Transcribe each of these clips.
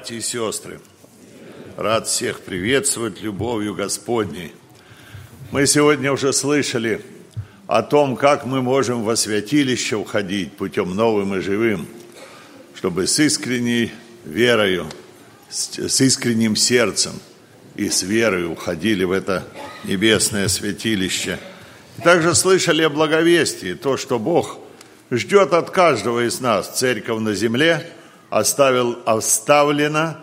братья и сестры! Рад всех приветствовать любовью Господней. Мы сегодня уже слышали о том, как мы можем во святилище уходить путем новым и живым, чтобы с искренней верою, с искренним сердцем и с верой уходили в это небесное святилище. И также слышали о благовестии, то, что Бог ждет от каждого из нас, церковь на земле – оставил, оставлено,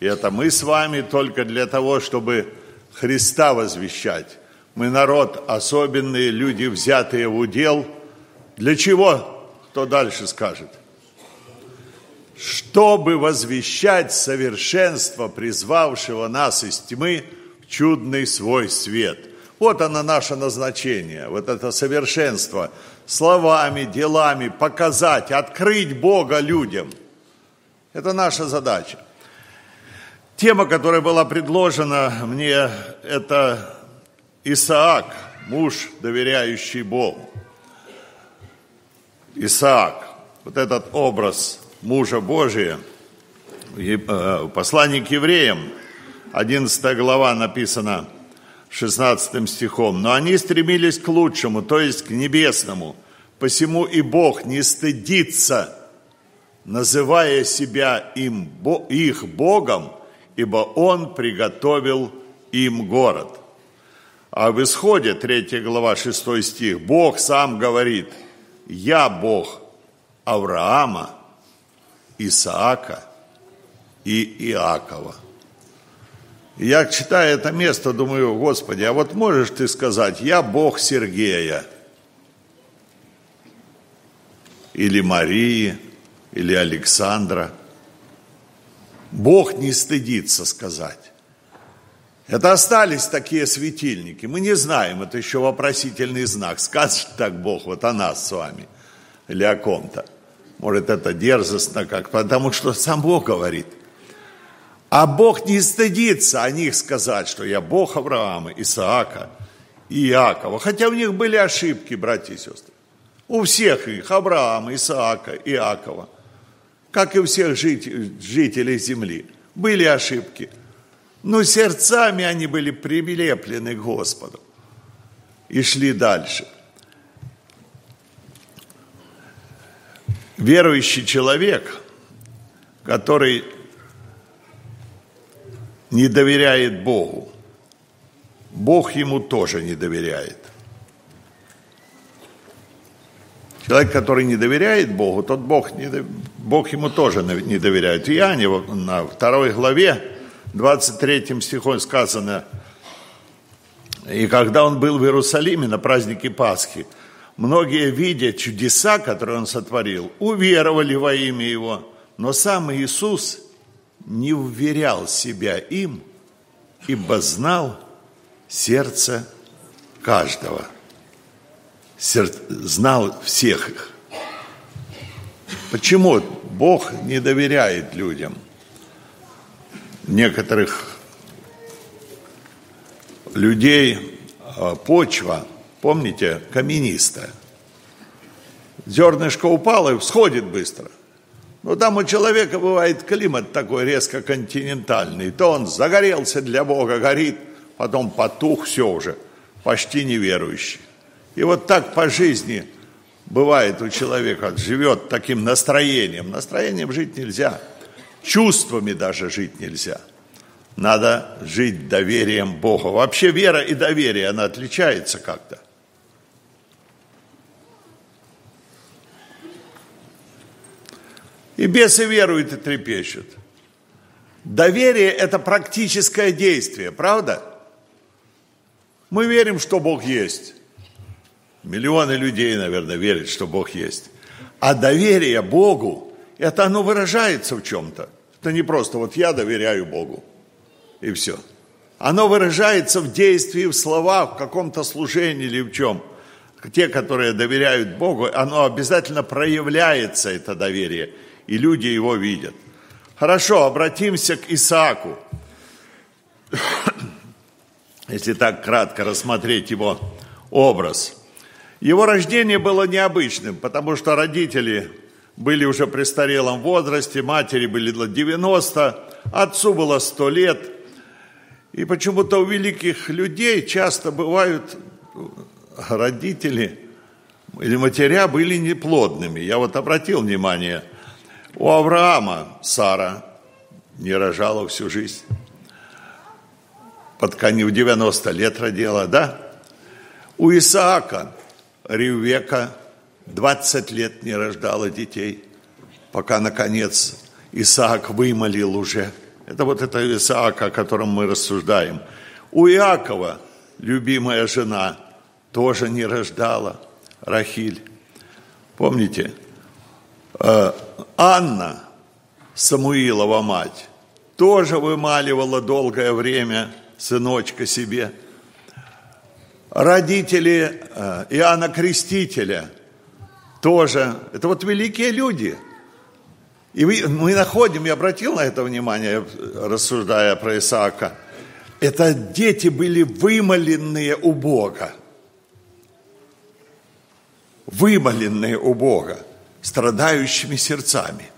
и это мы с вами только для того, чтобы Христа возвещать. Мы народ особенные, люди, взятые в удел. Для чего? Кто дальше скажет? Чтобы возвещать совершенство, призвавшего нас из тьмы в чудный свой свет. Вот оно наше назначение, вот это совершенство. Словами, делами показать, открыть Бога людям – это наша задача. Тема, которая была предложена мне, это Исаак, муж, доверяющий Богу. Исаак, вот этот образ мужа Божия, э, в послании к евреям, 11 глава написано 16 стихом, «Но они стремились к лучшему, то есть к небесному, посему и Бог не стыдится называя себя им, их Богом, ибо Он приготовил им город. А в исходе, 3 глава, 6 стих, Бог сам говорит, «Я Бог Авраама, Исаака и Иакова». я, читая это место, думаю, Господи, а вот можешь ты сказать, «Я Бог Сергея» или Марии – или Александра. Бог не стыдится сказать. Это остались такие светильники. Мы не знаем, это еще вопросительный знак. Скажет так Бог вот о нас с вами или о ком-то. Может, это дерзостно как, потому что сам Бог говорит. А Бог не стыдится о них сказать, что я Бог Авраама, Исаака и Иакова. Хотя у них были ошибки, братья и сестры. У всех их, Авраама, Исаака, Иакова – как и у всех жителей земли. Были ошибки, но сердцами они были прилеплены к Господу и шли дальше. Верующий человек, который не доверяет Богу, Бог ему тоже не доверяет. Человек, который не доверяет Богу, тот Бог, не, Бог ему тоже не доверяет. В Иоанне на второй главе, 23 стихом сказано, и когда он был в Иерусалиме на празднике Пасхи, многие, видя чудеса, которые он сотворил, уверовали во имя его, но сам Иисус не уверял себя им, ибо знал сердце каждого – знал всех их. Почему Бог не доверяет людям? Некоторых людей а, почва, помните, каменистая. Зернышко упало и всходит быстро. Но там у человека бывает климат такой резко континентальный. То он загорелся для Бога, горит, потом потух, все уже, почти неверующий. И вот так по жизни бывает у человека, живет таким настроением. Настроением жить нельзя, чувствами даже жить нельзя. Надо жить доверием Бога. Вообще вера и доверие, она отличается как-то. И бесы веруют и трепещут. Доверие – это практическое действие, правда? Мы верим, что Бог есть. Миллионы людей, наверное, верят, что Бог есть. А доверие Богу, это оно выражается в чем-то. Это не просто вот я доверяю Богу, и все. Оно выражается в действии, в словах, в каком-то служении или в чем. Те, которые доверяют Богу, оно обязательно проявляется, это доверие, и люди его видят. Хорошо, обратимся к Исааку. Если так кратко рассмотреть его образ – его рождение было необычным, потому что родители были уже в престарелом возрасте, матери были 90, отцу было 100 лет. И почему-то у великих людей часто бывают родители или матеря были неплодными. Я вот обратил внимание, у Авраама Сара не рожала всю жизнь. Под конец в 90 лет родила, да? У Исаака Ревека 20 лет не рождала детей, пока, наконец, Исаак вымолил уже. Это вот это Исаак, о котором мы рассуждаем. У Иакова любимая жена тоже не рождала, Рахиль. Помните, э, Анна, Самуилова мать, тоже вымаливала долгое время сыночка себе. Родители э, Иоанна Крестителя тоже. Это вот великие люди. И мы находим, я обратил на это внимание, рассуждая про Исаака, это дети были вымоленные у Бога. Вымоленные у Бога, страдающими сердцами.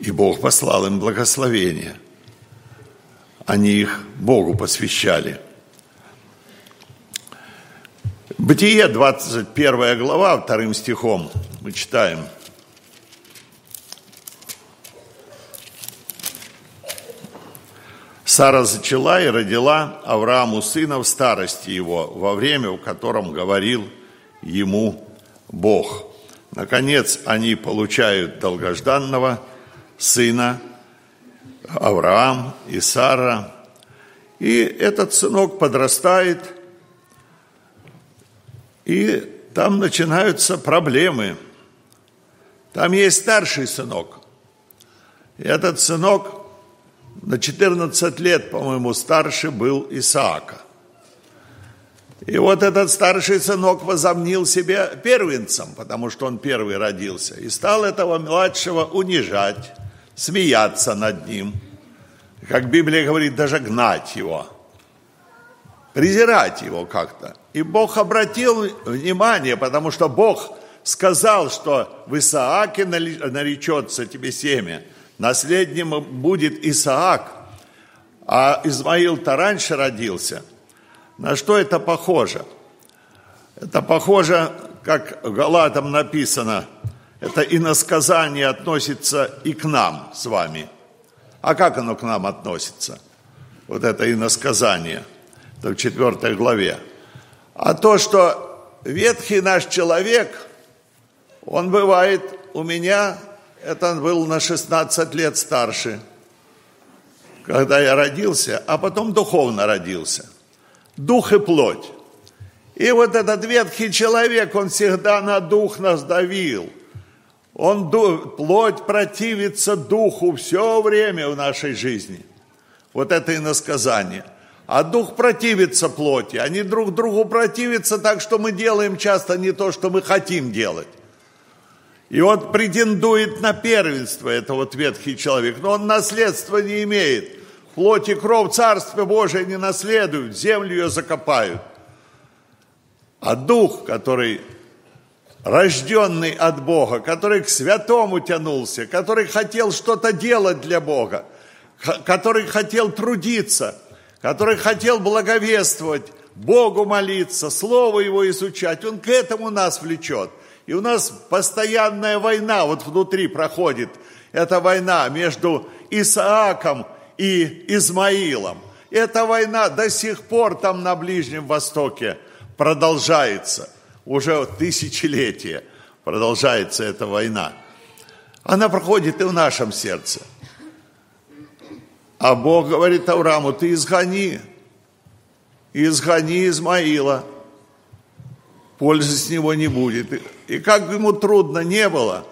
И Бог послал им благословение. Они их Богу посвящали – Бытие, 21 глава, вторым стихом мы читаем. Сара зачала и родила Аврааму сына в старости его, во время, в котором говорил ему Бог. Наконец, они получают долгожданного сына Авраам и Сара. И этот сынок подрастает – и там начинаются проблемы. Там есть старший сынок. И этот сынок на 14 лет, по-моему, старше был Исаака. И вот этот старший сынок возомнил себя первенцем, потому что он первый родился, и стал этого младшего унижать, смеяться над ним, как Библия говорит, даже гнать его, презирать его как-то. И Бог обратил внимание, потому что Бог сказал, что в Исааке наречется тебе семя, наследним будет Исаак, а Измаил-то раньше родился. На что это похоже? Это похоже, как Галатам написано, это иносказание относится и к нам с вами. А как оно к нам относится? Вот это иносказание, в четвертой главе. А то, что ветхий наш человек, он бывает у меня, это он был на 16 лет старше, когда я родился, а потом духовно родился. Дух и плоть. И вот этот ветхий человек, он всегда на дух нас давил. Он, плоть противится духу все время в нашей жизни. Вот это и насказание – а дух противится плоти. Они друг другу противятся так, что мы делаем часто не то, что мы хотим делать. И он претендует на первенство, это вот ветхий человек, но он наследства не имеет. Плоть и кровь Царства Божие не наследуют, землю ее закопают. А дух, который рожденный от Бога, который к святому тянулся, который хотел что-то делать для Бога, который хотел трудиться – который хотел благовествовать, Богу молиться, Слово Его изучать, Он к этому нас влечет. И у нас постоянная война вот внутри проходит. Это война между Исааком и Измаилом. Эта война до сих пор там на Ближнем Востоке продолжается. Уже тысячелетия продолжается эта война. Она проходит и в нашем сердце – а Бог говорит Аврааму, ты изгони, изгони Измаила, пользы с него не будет. И как ему трудно не было,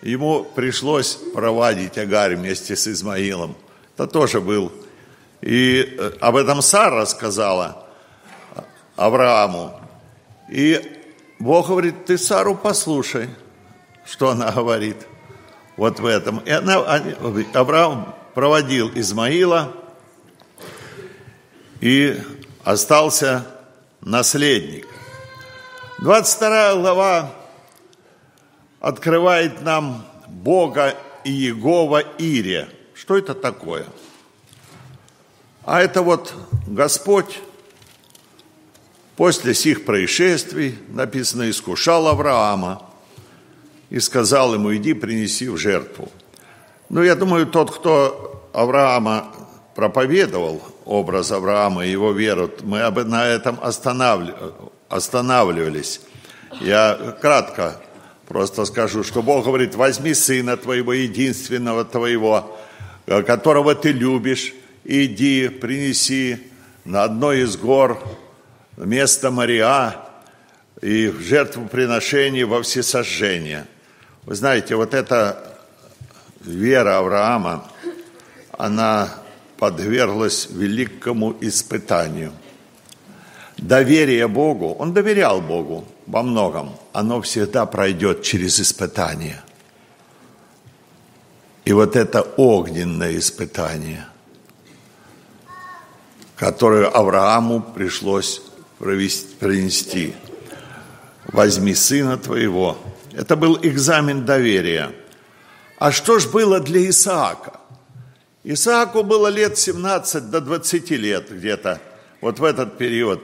ему пришлось проводить Агарь вместе с Измаилом. Это тоже был. И э, об этом Сара сказала Аврааму. И Бог говорит, ты Сару послушай, что она говорит. Вот в этом. И она, Авраам проводил Измаила, и остался наследник. 22 глава открывает нам Бога и Иегова Ире. Что это такое? А это вот Господь после сих происшествий, написано, искушал Авраама и сказал ему, иди принеси в жертву. Ну, я думаю, тот, кто Авраама проповедовал, образ Авраама и его веру, мы на этом останавливались. Я кратко просто скажу, что Бог говорит, возьми сына твоего, единственного твоего, которого ты любишь, иди, принеси на одной из гор место Мария и в жертвоприношение во всесожжение. Вы знаете, вот эта вера Авраама, она подверглась великому испытанию. Доверие Богу, он доверял Богу во многом, оно всегда пройдет через испытание. И вот это огненное испытание, которое Аврааму пришлось принести. Возьми сына твоего. Это был экзамен доверия. А что ж было для Исаака? Исааку было лет 17 до 20 лет где-то, вот в этот период.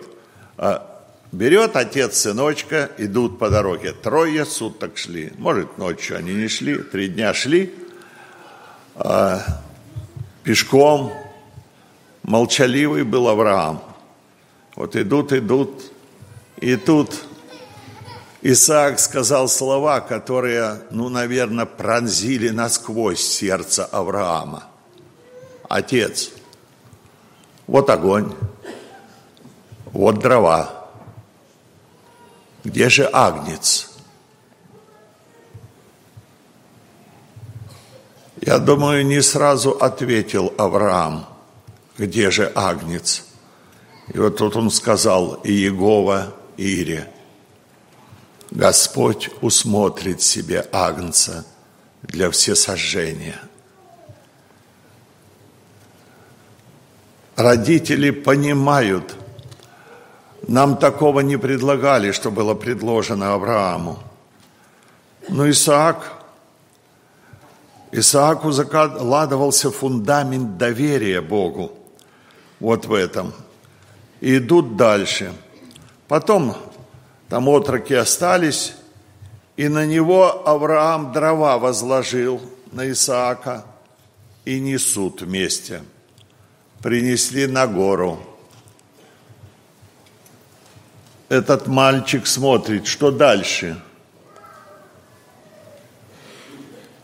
А, берет отец сыночка, идут по дороге. Трое суток шли. Может, ночью они не шли, три дня шли. А, пешком. Молчаливый был Авраам. Вот идут, идут, и тут Исаак сказал слова, которые, ну, наверное, пронзили насквозь сердце Авраама. Отец, вот огонь, вот дрова, где же агнец? Я думаю, не сразу ответил Авраам, где же агнец? И вот тут он сказал, и Иегова Ире, Господь усмотрит себе агнца для всесожжения. Родители понимают, нам такого не предлагали, что было предложено Аврааму. Но Исаак, Исааку закладывался фундамент доверия Богу вот в этом – и идут дальше. Потом там отроки остались, и на него Авраам дрова возложил на Исаака и несут вместе. Принесли на гору. Этот мальчик смотрит, что дальше.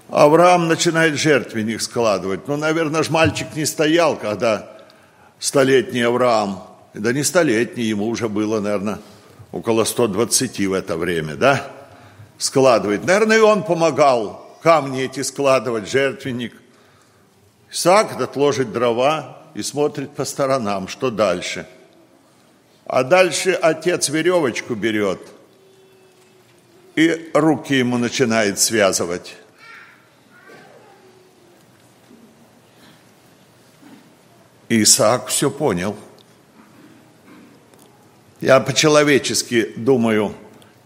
Авраам начинает жертвенник складывать. Ну, наверное, ж мальчик не стоял, когда столетний Авраам да не столетний, ему уже было, наверное, около 120 в это время, да, складывает. Наверное, и он помогал камни эти складывать, жертвенник. Исаак этот ложит дрова и смотрит по сторонам, что дальше. А дальше отец веревочку берет и руки ему начинает связывать. Исаак все понял – я по-человечески думаю,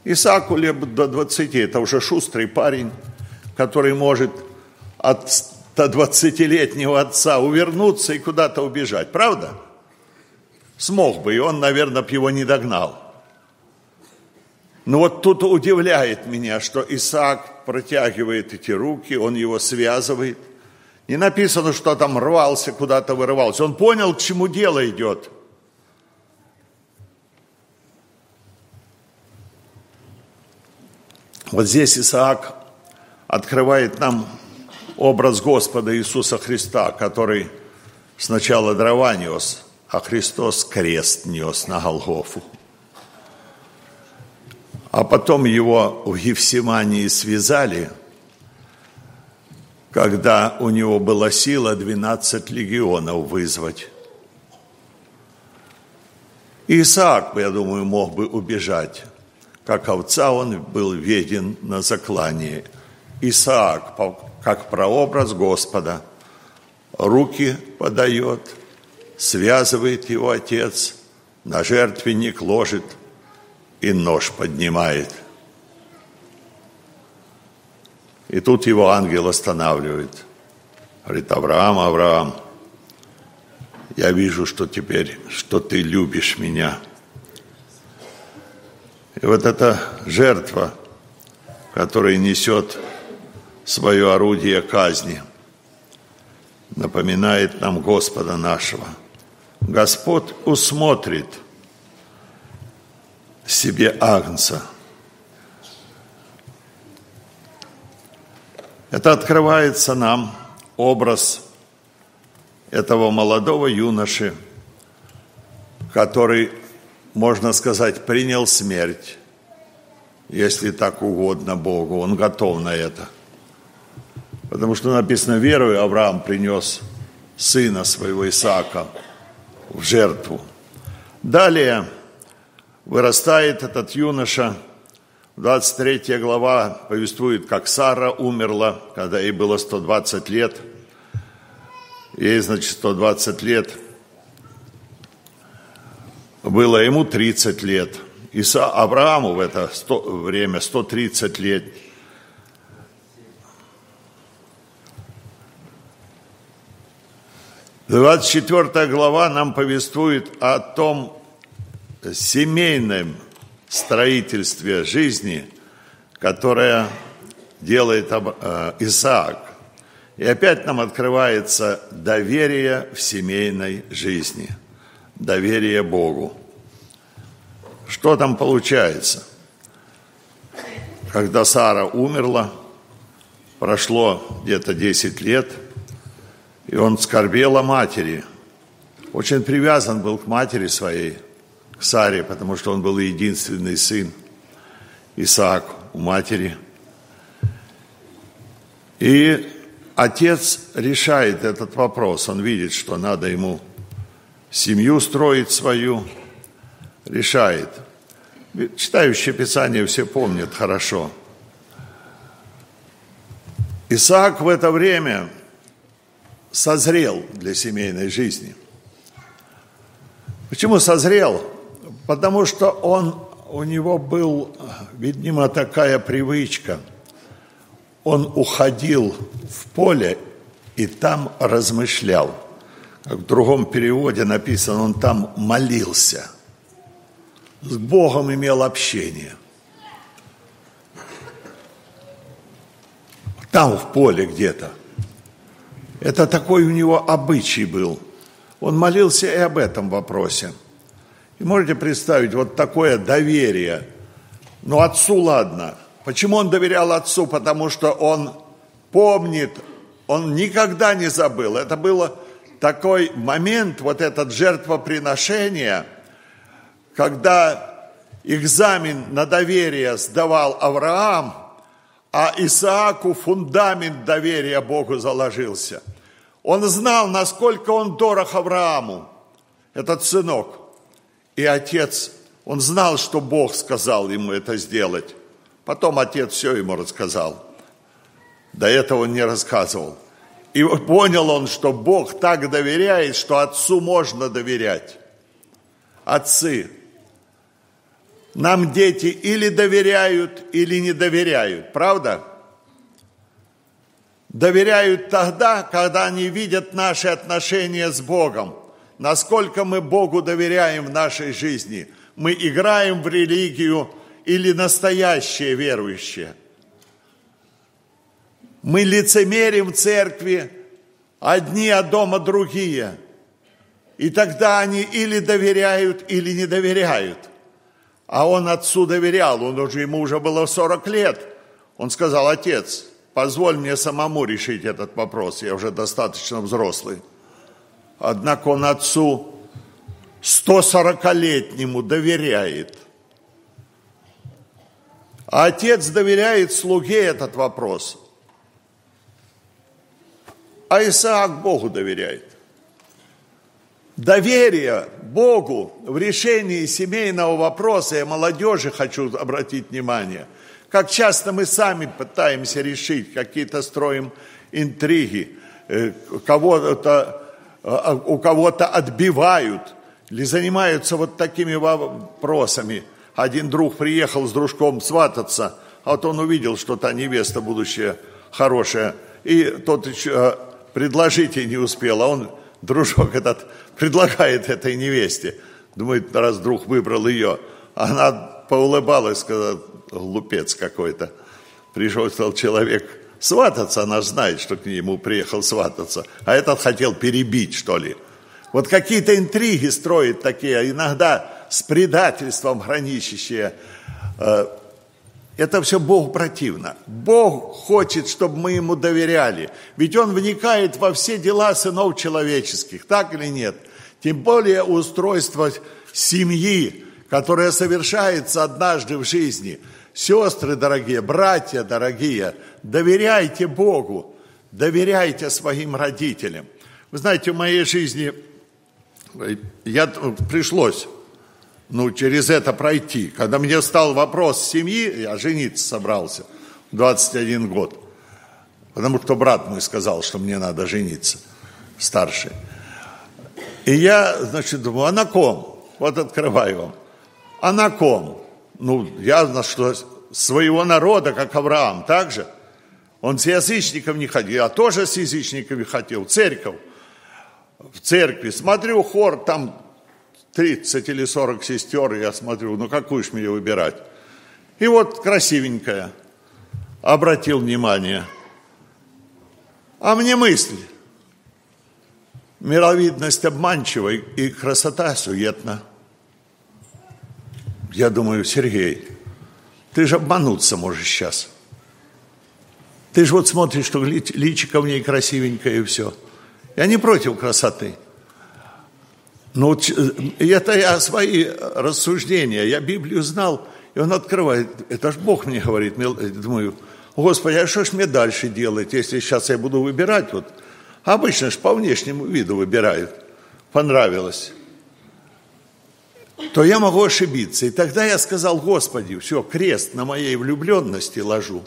Исааку лет до 20, это уже шустрый парень, который может от 20-летнего отца увернуться и куда-то убежать. Правда? Смог бы, и он, наверное, бы его не догнал. Но вот тут удивляет меня, что Исаак протягивает эти руки, он его связывает. Не написано, что там рвался, куда-то вырывался. Он понял, к чему дело идет – Вот здесь Исаак открывает нам образ Господа Иисуса Христа, который сначала дрова нес, а Христос крест нес на Голгофу. А потом его в Евсимании связали, когда у него была сила 12 легионов вызвать. Исаак, я думаю, мог бы убежать как овца он был веден на заклание. Исаак, как прообраз Господа, руки подает, связывает его отец, на жертвенник ложит и нож поднимает. И тут его ангел останавливает. Говорит, Авраам, Авраам, я вижу, что теперь, что ты любишь меня. И вот эта жертва, которая несет свое орудие казни, напоминает нам Господа нашего. Господь усмотрит себе Агнца. Это открывается нам образ этого молодого юноши, который, можно сказать, принял смерть, если так угодно Богу, он готов на это. Потому что написано, верою Авраам принес сына своего Исаака в жертву. Далее вырастает этот юноша, 23 глава повествует, как Сара умерла, когда ей было 120 лет – ей, значит, 120 лет, было ему 30 лет. И Аврааму в это время 130 лет. Двадцать четвертая глава нам повествует о том семейном строительстве жизни, которое делает э, Исаак. И опять нам открывается доверие в семейной жизни, доверие Богу. Что там получается? Когда Сара умерла, прошло где-то 10 лет, и он скорбел о матери. Очень привязан был к матери своей, к Саре, потому что он был единственный сын Исаак у матери. И Отец решает этот вопрос, он видит, что надо ему семью строить свою, решает. Читающие Писание все помнят хорошо. Исаак в это время созрел для семейной жизни. Почему созрел? Потому что он, у него был, видимо, такая привычка – он уходил в поле и там размышлял. В другом переводе написано, он там молился. С Богом имел общение. Там в поле где-то. Это такой у него обычай был. Он молился и об этом вопросе. И можете представить, вот такое доверие. Ну, отцу ладно – Почему он доверял отцу? Потому что он помнит, он никогда не забыл. Это был такой момент, вот этот жертвоприношение, когда экзамен на доверие сдавал Авраам, а Исааку фундамент доверия Богу заложился. Он знал, насколько он дорог Аврааму, этот сынок. И отец, он знал, что Бог сказал ему это сделать. Потом отец все ему рассказал. До этого он не рассказывал. И понял он, что Бог так доверяет, что отцу можно доверять. Отцы. Нам дети или доверяют, или не доверяют. Правда? Доверяют тогда, когда они видят наши отношения с Богом. Насколько мы Богу доверяем в нашей жизни. Мы играем в религию, или настоящие верующие. Мы лицемерим в церкви, одни от дома другие. И тогда они или доверяют, или не доверяют. А он отцу доверял, он уже, ему уже было 40 лет. Он сказал, отец, позволь мне самому решить этот вопрос, я уже достаточно взрослый. Однако он отцу 140-летнему доверяет – а отец доверяет слуге этот вопрос. А Исаак Богу доверяет. Доверие Богу в решении семейного вопроса, я молодежи хочу обратить внимание, как часто мы сами пытаемся решить, какие-то строим интриги, э, кого-то, а, у кого-то отбивают или занимаются вот такими вопросами – один друг приехал с дружком свататься, а вот он увидел, что та невеста будущая хорошая, и тот э, предложить ей не успел, а он, дружок этот, предлагает этой невесте. Думает, раз друг выбрал ее. Она поулыбалась, сказала, глупец какой-то. Пришел, стал человек свататься, она знает, что к нему приехал свататься. А этот хотел перебить, что ли. Вот какие-то интриги строит такие, иногда с предательством граничащие. Э, это все Богу противно. Бог хочет, чтобы мы Ему доверяли. Ведь Он вникает во все дела сынов человеческих, так или нет? Тем более устройство семьи, которое совершается однажды в жизни. Сестры дорогие, братья дорогие, доверяйте Богу, доверяйте своим родителям. Вы знаете, в моей жизни я, пришлось ну, через это пройти. Когда мне стал вопрос семьи, я жениться собрался, 21 год. Потому что брат мой сказал, что мне надо жениться, старший. И я, значит, думаю, а на ком? Вот открываю вам. А на ком? Ну, ясно, что своего народа, как Авраам, так же. Он с язычников не ходил, я тоже с язычниками хотел, церковь. В церкви, смотрю, хор, там 30 или 40 сестер, я смотрю, ну какую ж мне выбирать? И вот красивенькая, обратил внимание. А мне мысль, мировидность обманчива и красота суетна. Я думаю, Сергей, ты же обмануться можешь сейчас. Ты же вот смотришь, что личико в ней красивенькое и все. Я не против красоты – ну, это я свои рассуждения, я Библию знал, и он открывает, это ж Бог мне говорит, думаю, Господи, а что ж мне дальше делать, если сейчас я буду выбирать, вот, обычно ж по внешнему виду выбирают, понравилось, то я могу ошибиться. И тогда я сказал, Господи, все, крест на моей влюбленности ложу.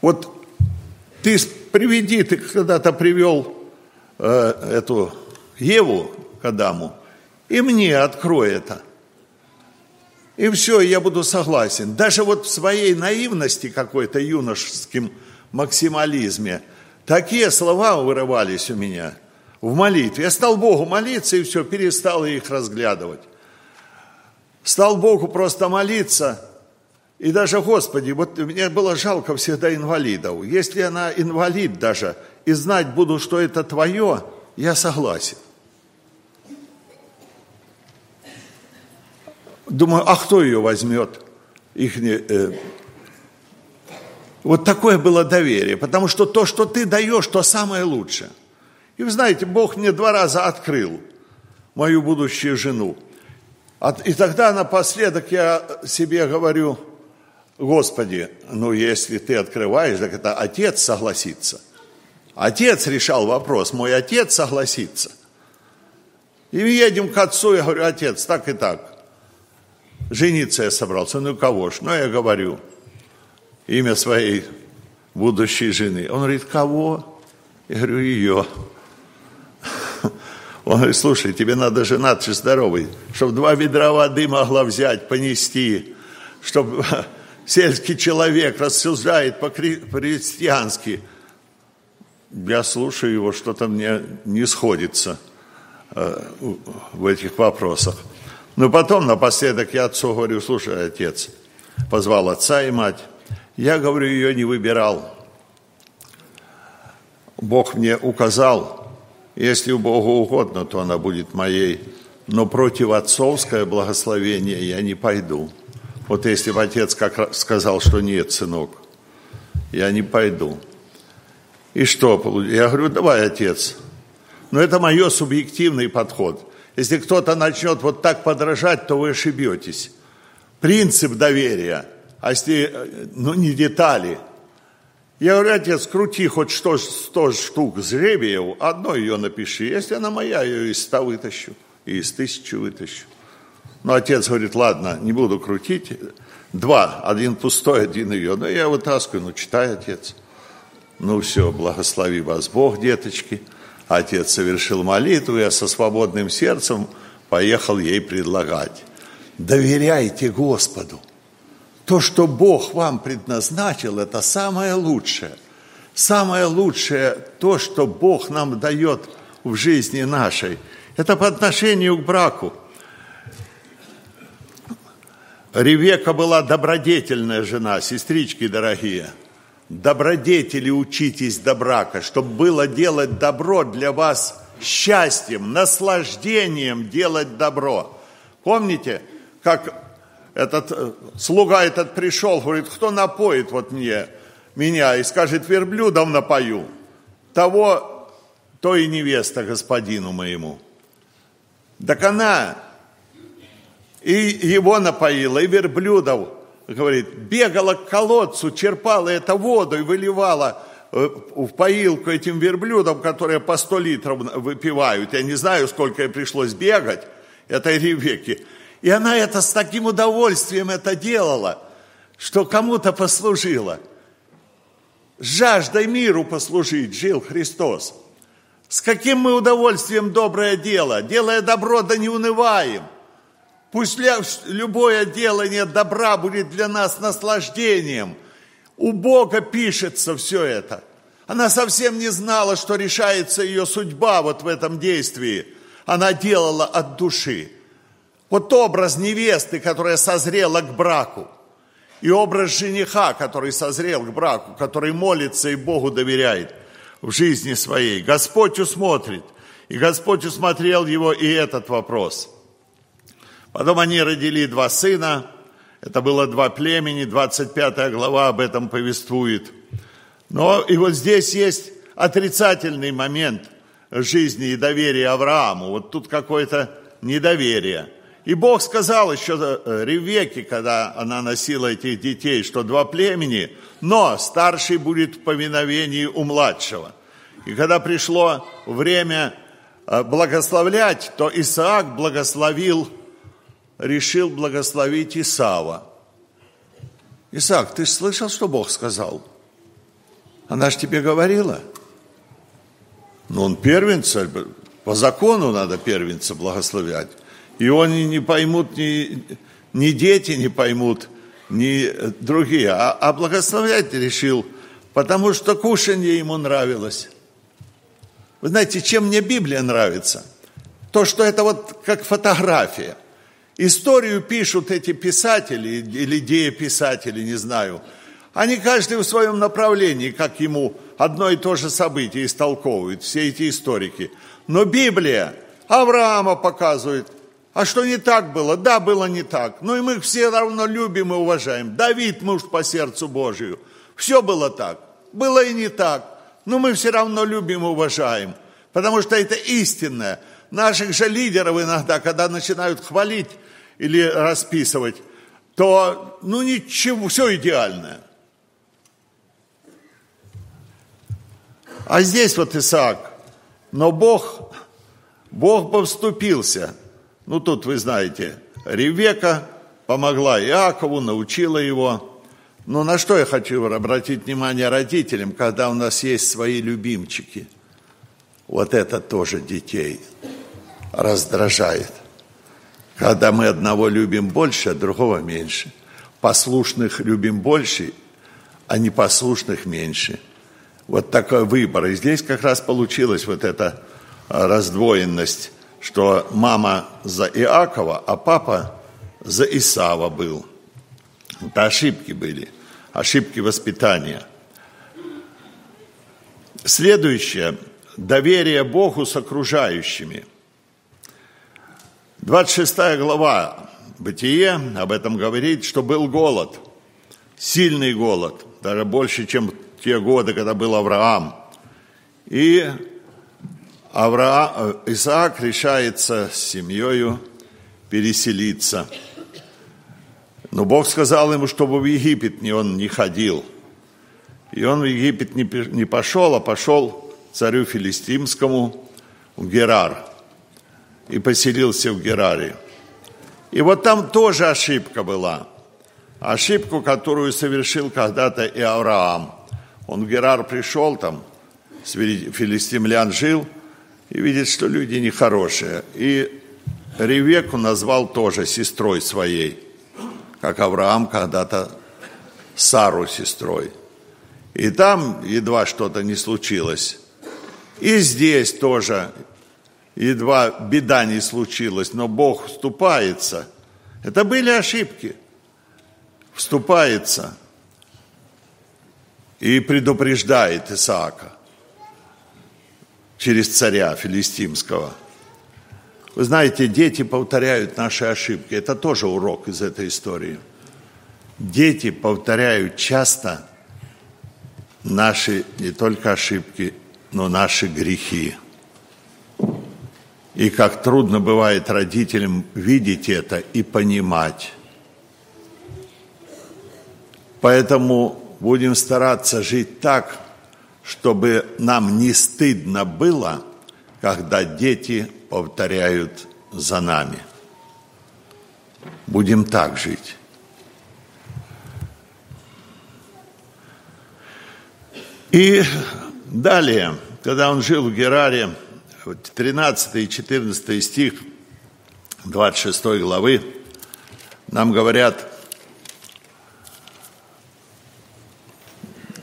Вот ты приведи, ты когда-то привел э, эту Еву к Адаму, и мне открой это. И все, я буду согласен. Даже вот в своей наивности какой-то юношеским максимализме такие слова вырывались у меня в молитве. Я стал Богу молиться и все, перестал их разглядывать. Стал Богу просто молиться, и даже, Господи, вот мне было жалко всегда инвалидов. Если она инвалид даже, и знать буду, что это Твое, я согласен. Думаю, а кто ее возьмет? Их не, э... Вот такое было доверие, потому что то, что ты даешь, то самое лучшее. И вы знаете, Бог мне два раза открыл мою будущую жену. И тогда напоследок я себе говорю, Господи, ну если ты открываешь, так это отец согласится. Отец решал вопрос, мой отец согласится. И едем к отцу, я говорю, отец, так и так. Жениться я собрался. Ну, кого ж? Ну, я говорю имя своей будущей жены. Он говорит, кого? Я говорю, ее. Он говорит, слушай, тебе надо жена, ты здоровый, чтобы два ведра воды могла взять, понести, чтобы сельский человек рассуждает по-крестьянски. Я слушаю его, что-то мне не сходится э, в этих вопросах. Но потом напоследок я отцу говорю, слушай, отец, позвал отца и мать. Я, говорю, ее не выбирал. Бог мне указал, если Богу угодно, то она будет моей. Но против отцовское благословение я не пойду. Вот если бы отец как сказал, что нет, сынок, я не пойду. И что? Я говорю, давай, отец. Но это мое субъективный подход – если кто-то начнет вот так подражать, то вы ошибетесь. Принцип доверия, а если, ну, не детали. Я говорю, отец, крути хоть 100, 100 штук жребиев, одно ее напиши. Если она моя, я ее из ста вытащу, и из тысячи вытащу. Но отец говорит, ладно, не буду крутить. Два, один пустой, один ее. Но я вытаскиваю, ну, читай, отец. Ну, все, благослови вас Бог, деточки. Отец совершил молитву, я со свободным сердцем поехал ей предлагать. Доверяйте Господу. То, что Бог вам предназначил, это самое лучшее. Самое лучшее, то, что Бог нам дает в жизни нашей, это по отношению к браку. Ревека была добродетельная жена, сестрички дорогие. Добродетели учитесь до брака, чтобы было делать добро для вас счастьем, наслаждением делать добро. Помните, как этот э, слуга этот пришел, говорит, кто напоит вот мне, меня, и скажет, верблюдом напою, того, то и невеста господину моему. Так она и его напоила, и верблюдов, говорит, бегала к колодцу, черпала эту воду и выливала э, в поилку этим верблюдам, которые по 100 литров выпивают. Я не знаю, сколько ей пришлось бегать этой Ревеке. И она это с таким удовольствием это делала, что кому-то послужила. Жаждой миру послужить жил Христос. С каким мы удовольствием доброе дело, делая добро, да не унываем – Пусть любое делание добра будет для нас наслаждением. У Бога пишется все это. Она совсем не знала, что решается ее судьба вот в этом действии. Она делала от души. Вот образ невесты, которая созрела к браку. И образ жениха, который созрел к браку, который молится и Богу доверяет в жизни своей. Господь усмотрит. И Господь усмотрел его и этот вопрос – Потом они родили два сына, это было два племени, 25 глава об этом повествует. Но и вот здесь есть отрицательный момент жизни и доверия Аврааму. Вот тут какое-то недоверие. И Бог сказал еще э, Ревеке, когда она носила этих детей, что два племени, но старший будет в повиновении у младшего. И когда пришло время э, благословлять, то Исаак благословил решил благословить Исава. Исаак, ты слышал, что Бог сказал? Она же тебе говорила. Но он первенца, по закону надо первенца благословлять. И они не поймут, ни, ни дети не поймут, ни другие. А, а благословлять решил, потому что кушанье ему нравилось. Вы знаете, чем мне Библия нравится? То, что это вот как фотография. Историю пишут эти писатели или дееписатели, не знаю. Они каждый в своем направлении, как ему одно и то же событие истолковывают, все эти историки. Но Библия Авраама показывает, а что не так было? Да, было не так. Но и мы все равно любим и уважаем. Давид муж по сердцу Божию. Все было так. Было и не так. Но мы все равно любим и уважаем. Потому что это истинное. Наших же лидеров иногда, когда начинают хвалить или расписывать, то, ну, ничего, все идеальное. А здесь вот Исаак, но Бог, Бог повступился. Ну, тут вы знаете, Ревека помогла Иакову, научила его. Но на что я хочу обратить внимание родителям, когда у нас есть свои любимчики? Вот это тоже детей раздражает. Когда мы одного любим больше, а другого меньше. Послушных любим больше, а непослушных меньше. Вот такой выбор. И здесь как раз получилась вот эта а, раздвоенность, что мама за Иакова, а папа за Исава был. Это ошибки были, ошибки воспитания. Следующее – доверие Богу с окружающими – 26 глава Бытие об этом говорит, что был голод, сильный голод, даже больше, чем те годы, когда был Авраам. И Авраам, Исаак решается с семьей переселиться. Но Бог сказал ему, чтобы в Египет не он не ходил. И он в Египет не пошел, а пошел царю филистимскому в Герар и поселился в Гераре. И вот там тоже ошибка была. Ошибку, которую совершил когда-то и Авраам. Он в Герар пришел там, филистимлян жил, и видит, что люди нехорошие. И Ревеку назвал тоже сестрой своей. как Авраам когда-то Сару сестрой. И там едва что-то не случилось. И здесь тоже едва беда не случилась, но Бог вступается. Это были ошибки. Вступается и предупреждает Исаака через царя филистимского. Вы знаете, дети повторяют наши ошибки. Это тоже урок из этой истории. Дети повторяют часто наши не только ошибки, но наши грехи. И как трудно бывает родителям видеть это и понимать. Поэтому будем стараться жить так, чтобы нам не стыдно было, когда дети повторяют за нами. Будем так жить. И далее, когда он жил в Гераре, 13 и 14 стих 26 главы, нам говорят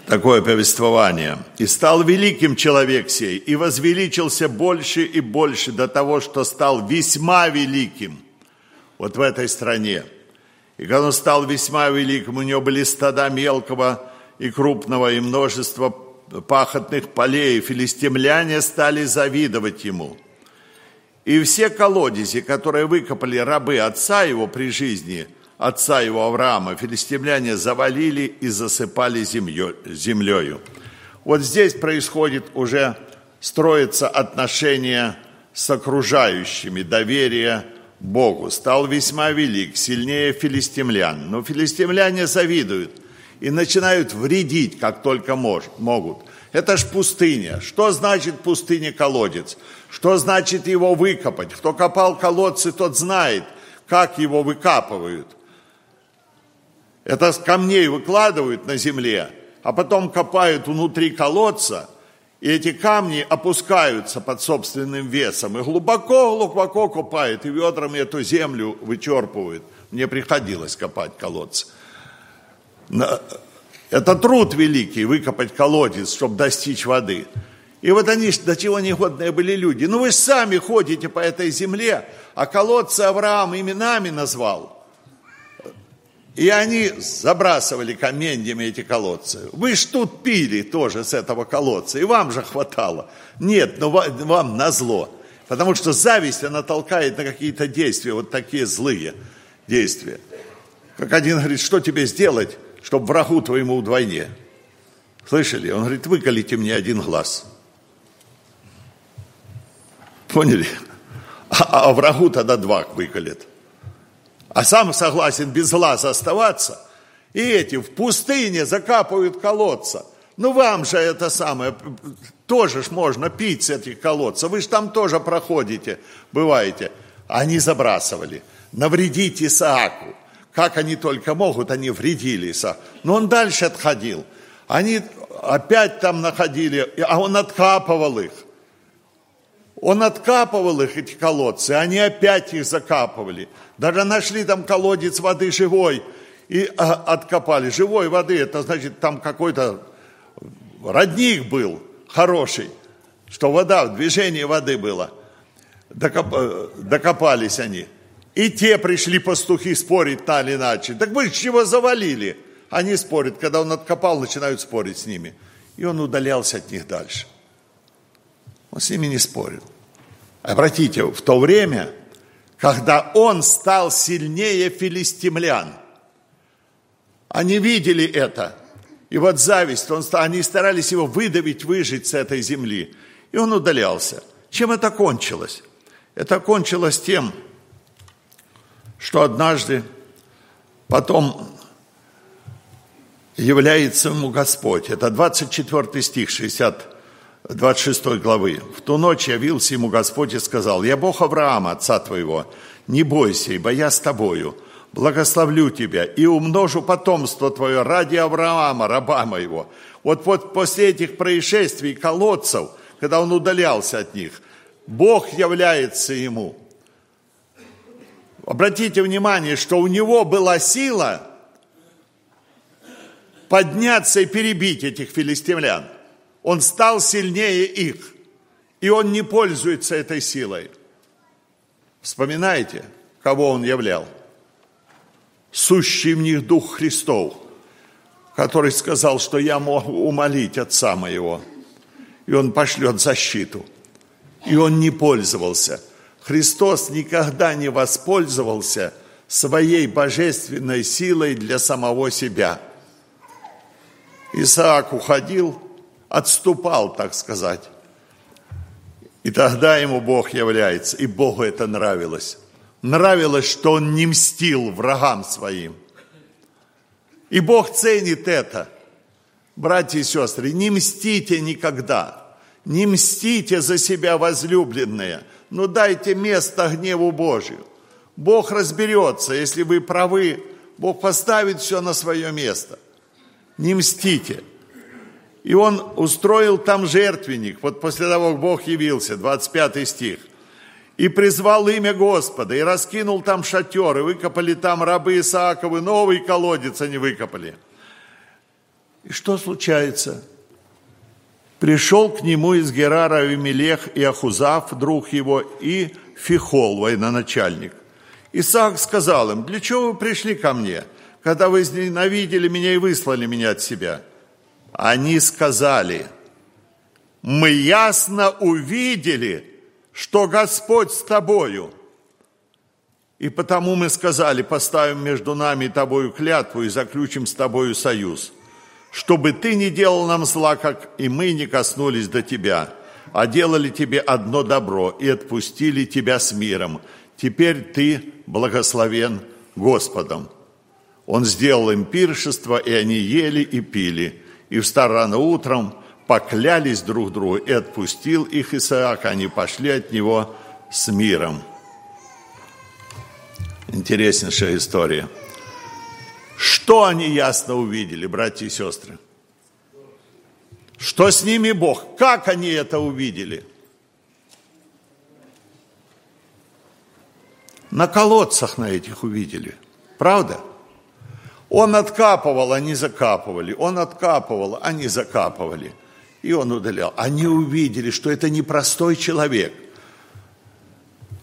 такое повествование. «И стал великим человек сей, и возвеличился больше и больше до того, что стал весьма великим вот в этой стране. И когда он стал весьма великим, у него были стада мелкого и крупного, и множество пахотных полей, филистимляне стали завидовать ему. И все колодези, которые выкопали рабы отца его при жизни, отца его Авраама, филистимляне завалили и засыпали землею. Вот здесь происходит уже, строится отношение с окружающими, доверие Богу. Стал весьма велик, сильнее филистимлян. Но филистимляне завидуют – и начинают вредить, как только мож, могут. Это ж пустыня. Что значит пустыня колодец? Что значит его выкопать? Кто копал колодцы, тот знает, как его выкапывают. Это с камней выкладывают на земле, а потом копают внутри колодца, и эти камни опускаются под собственным весом, и глубоко-глубоко копают, и ведрами эту землю вычерпывают. Мне приходилось копать колодцы. Это труд великий, выкопать колодец, чтобы достичь воды. И вот они до чего негодные были люди. Ну вы сами ходите по этой земле, а колодцы Авраам именами назвал. И они забрасывали каменьями эти колодцы. Вы ж тут пили тоже с этого колодца, и вам же хватало. Нет, но ну вам назло. Потому что зависть, она толкает на какие-то действия, вот такие злые действия. Как один говорит, что тебе сделать? Чтобы врагу твоему вдвойне. Слышали? Он говорит, выколите мне один глаз. Поняли? А, а врагу тогда два выколет. А сам согласен без глаза оставаться. И эти в пустыне закапывают колодца. Ну вам же это самое, тоже ж можно пить с этих колодцев. Вы же там тоже проходите, бываете. Они забрасывали. Навредить Исааку как они только могут, они вредились. Но он дальше отходил. Они опять там находили, а он откапывал их. Он откапывал их, эти колодцы, они опять их закапывали. Даже нашли там колодец воды живой и а, откопали. Живой воды, это значит, там какой-то родник был хороший, что вода, движение воды было. Докоп, э, докопались они. И те пришли пастухи спорить так или иначе. Так вы чего завалили? Они спорят, когда он откопал, начинают спорить с ними. И он удалялся от них дальше. Он с ними не спорил. Обратите, в то время, когда он стал сильнее филистимлян, они видели это. И вот зависть, он, они старались его выдавить, выжить с этой земли. И он удалялся. Чем это кончилось? Это кончилось тем, что однажды потом является ему Господь. Это 24 стих 60, 26 главы. «В ту ночь явился ему Господь и сказал, «Я Бог Авраама, отца твоего, не бойся, ибо я с тобою, благословлю тебя и умножу потомство твое ради Авраама, раба моего». Вот, вот после этих происшествий колодцев, когда он удалялся от них, Бог является ему – Обратите внимание, что у него была сила подняться и перебить этих филистимлян. Он стал сильнее их, и он не пользуется этой силой. Вспоминайте, кого он являл? Сущий в них Дух Христов, который сказал, что я могу умолить Отца моего, и он пошлет защиту. И он не пользовался. Христос никогда не воспользовался своей божественной силой для самого себя. Исаак уходил, отступал, так сказать. И тогда ему Бог является, и Богу это нравилось. Нравилось, что он не мстил врагам своим. И Бог ценит это. Братья и сестры, не мстите никогда. Не мстите за себя, возлюбленные. Но дайте место гневу Божию. Бог разберется, если вы правы, Бог поставит все на свое место. Не мстите. И он устроил там жертвенник. Вот после того, как Бог явился, 25 стих. И призвал имя Господа, и раскинул там шатер, и выкопали там рабы Исааковы, новый колодец они выкопали. И что случается? Пришел к нему из Герара Авимелех и Ахузав, друг его, и Фихол, военачальник. Исаак сказал им, для чего вы пришли ко мне, когда вы ненавидели меня и выслали меня от себя? Они сказали, мы ясно увидели, что Господь с тобою. И потому мы сказали, поставим между нами и тобою клятву и заключим с тобою союз, чтобы ты не делал нам зла, как и мы не коснулись до тебя, а делали тебе одно добро и отпустили тебя с миром. Теперь ты благословен Господом. Он сделал им пиршество, и они ели и пили. И встал рано утром, поклялись друг другу, и отпустил их Исаак, они пошли от него с миром. Интереснейшая история. Что они ясно увидели, братья и сестры? Что с ними Бог? Как они это увидели? На колодцах на этих увидели. Правда? Он откапывал, они закапывали. Он откапывал, они закапывали и он удалял. Они увидели, что это не простой человек.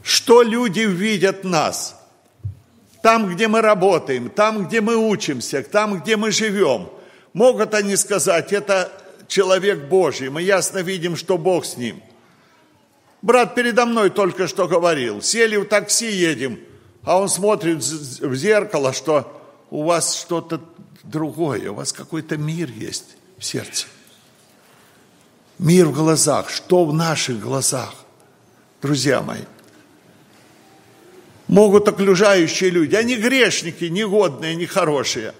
Что люди видят нас? Там, где мы работаем, там, где мы учимся, там, где мы живем. Могут они сказать, это человек Божий, мы ясно видим, что Бог с ним. Брат передо мной только что говорил, сели в такси, едем, а он смотрит в зеркало, что у вас что-то другое, у вас какой-то мир есть в сердце. Мир в глазах. Что в наших глазах? Друзья мои. Могут окружающие люди. Они грешники, негодные, нехорошие.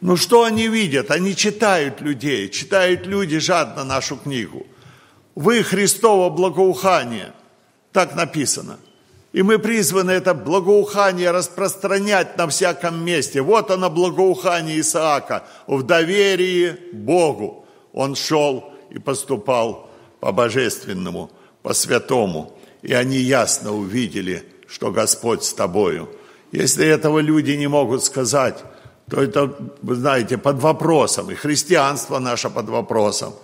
Но что они видят? Они читают людей. Читают люди жадно нашу книгу. Вы Христово благоухание. Так написано. И мы призваны это благоухание распространять на всяком месте. Вот оно благоухание Исаака в доверии Богу он шел и поступал по-божественному, по-святому. И они ясно увидели, что Господь с тобою. Если этого люди не могут сказать, то это, вы знаете, под вопросом. И христианство наше под вопросом.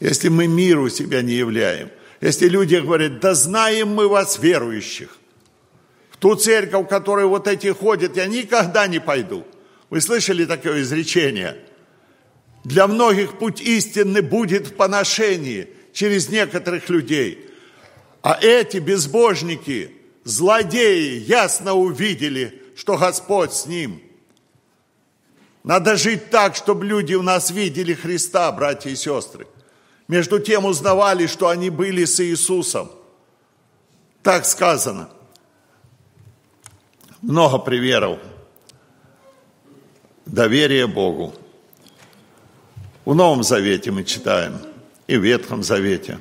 Если мы миру себя не являем. Если люди говорят, да знаем мы вас, верующих. В ту церковь, в которой вот эти ходят, я никогда не пойду. Вы слышали такое изречение – для многих путь истины будет в поношении через некоторых людей. А эти безбожники, злодеи, ясно увидели, что Господь с ним. Надо жить так, чтобы люди у нас видели Христа, братья и сестры. Между тем узнавали, что они были с Иисусом. Так сказано. Много примеров. Доверие Богу. В Новом Завете мы читаем, и в Ветхом Завете.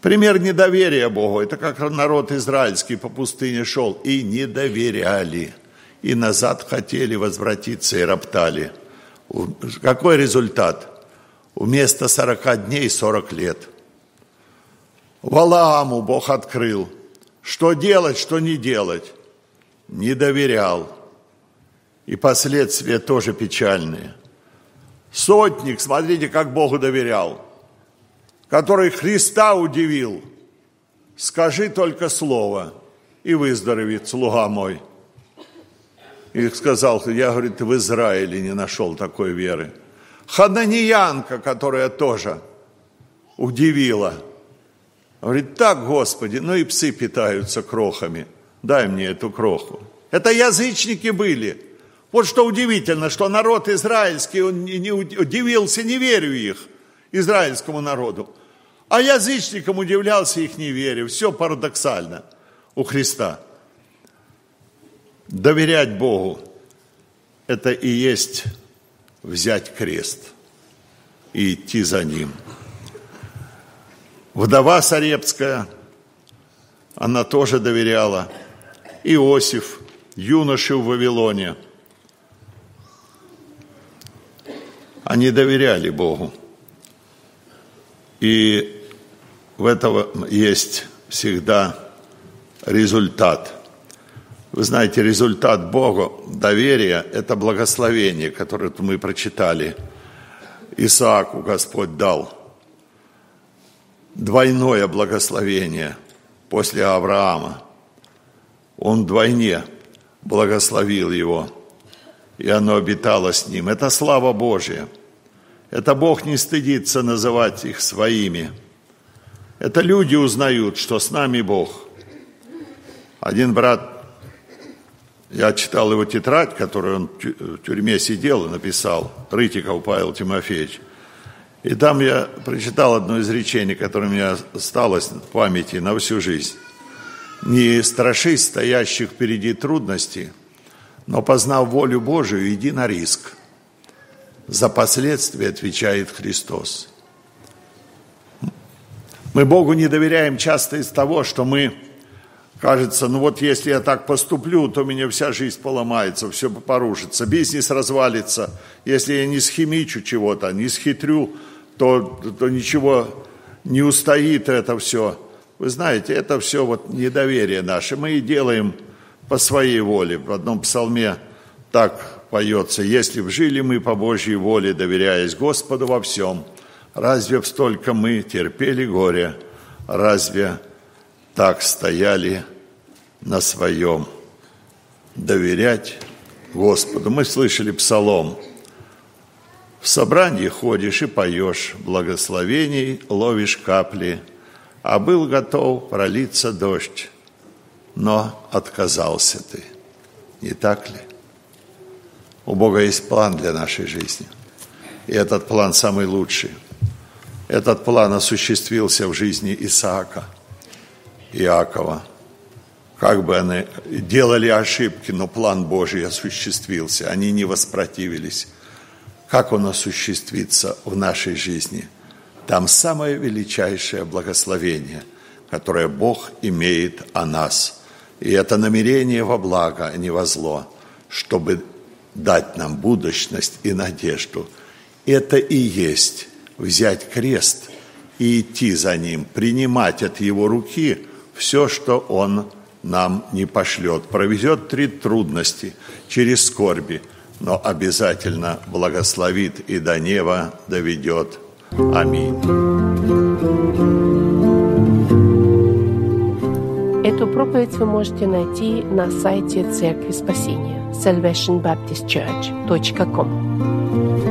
Пример недоверия Богу. Это как народ израильский по пустыне шел и не доверяли. И назад хотели возвратиться и роптали. Какой результат? Вместо 40 дней 40 лет. Валааму Бог открыл, что делать, что не делать. не доверял. И последствия тоже печальные. Сотник, смотрите, как Богу доверял, который Христа удивил. Скажи только слово, и выздоровеет слуга мой. И сказал, я, говорит, в Израиле не нашел такой веры. Хананиянка, которая тоже удивила. Говорит, так, Господи, ну и псы питаются крохами. Дай мне эту кроху. Это язычники были. Вот что удивительно, что народ израильский, он не удивился неверию их, израильскому народу. А язычникам удивлялся их неверию. Все парадоксально у Христа. Доверять Богу – это и есть взять крест и идти за Ним. Вдова Сарепская, она тоже доверяла. Иосиф, юноши в Вавилоне. Они доверяли Богу. И в этом есть всегда результат. Вы знаете, результат Богу, доверия – это благословение, которое мы прочитали. Исааку Господь дал двойное благословение после Авраама. Он вдвойне благословил его, и оно обитало с ним. Это слава Божья. Это Бог не стыдится называть их своими. Это люди узнают, что с нами Бог. Один брат я читал его тетрадь, которую он в тюрьме сидел и написал, Рытиков Павел Тимофеевич. И там я прочитал одно изречение, которое у меня осталось в памяти на всю жизнь. «Не страшись стоящих впереди трудностей, но познав волю Божию, иди на риск. За последствия отвечает Христос». Мы Богу не доверяем часто из того, что мы Кажется, ну вот если я так поступлю, то у меня вся жизнь поломается, все порушится, бизнес развалится. Если я не схимичу чего-то, не схитрю, то, то ничего не устоит это все. Вы знаете, это все вот недоверие наше. Мы и делаем по своей воле. В одном псалме так поется. Если б жили мы по Божьей воле, доверяясь Господу во всем, разве столько мы терпели горе? Разве так стояли на своем. Доверять Господу. Мы слышали псалом. В собрании ходишь и поешь, благословений ловишь капли, а был готов пролиться дождь, но отказался ты. Не так ли? У Бога есть план для нашей жизни. И этот план самый лучший. Этот план осуществился в жизни Исаака – Иакова. Как бы они делали ошибки, но план Божий осуществился. Они не воспротивились. Как он осуществится в нашей жизни? Там самое величайшее благословение, которое Бог имеет о нас. И это намерение во благо, а не во зло, чтобы дать нам будущность и надежду. Это и есть взять крест и идти за ним, принимать от его руки – все, что Он нам не пошлет. Проведет три трудности через скорби, но обязательно благословит и до неба доведет. Аминь. Эту проповедь вы можете найти на сайте Церкви Спасения salvationbaptistchurch.com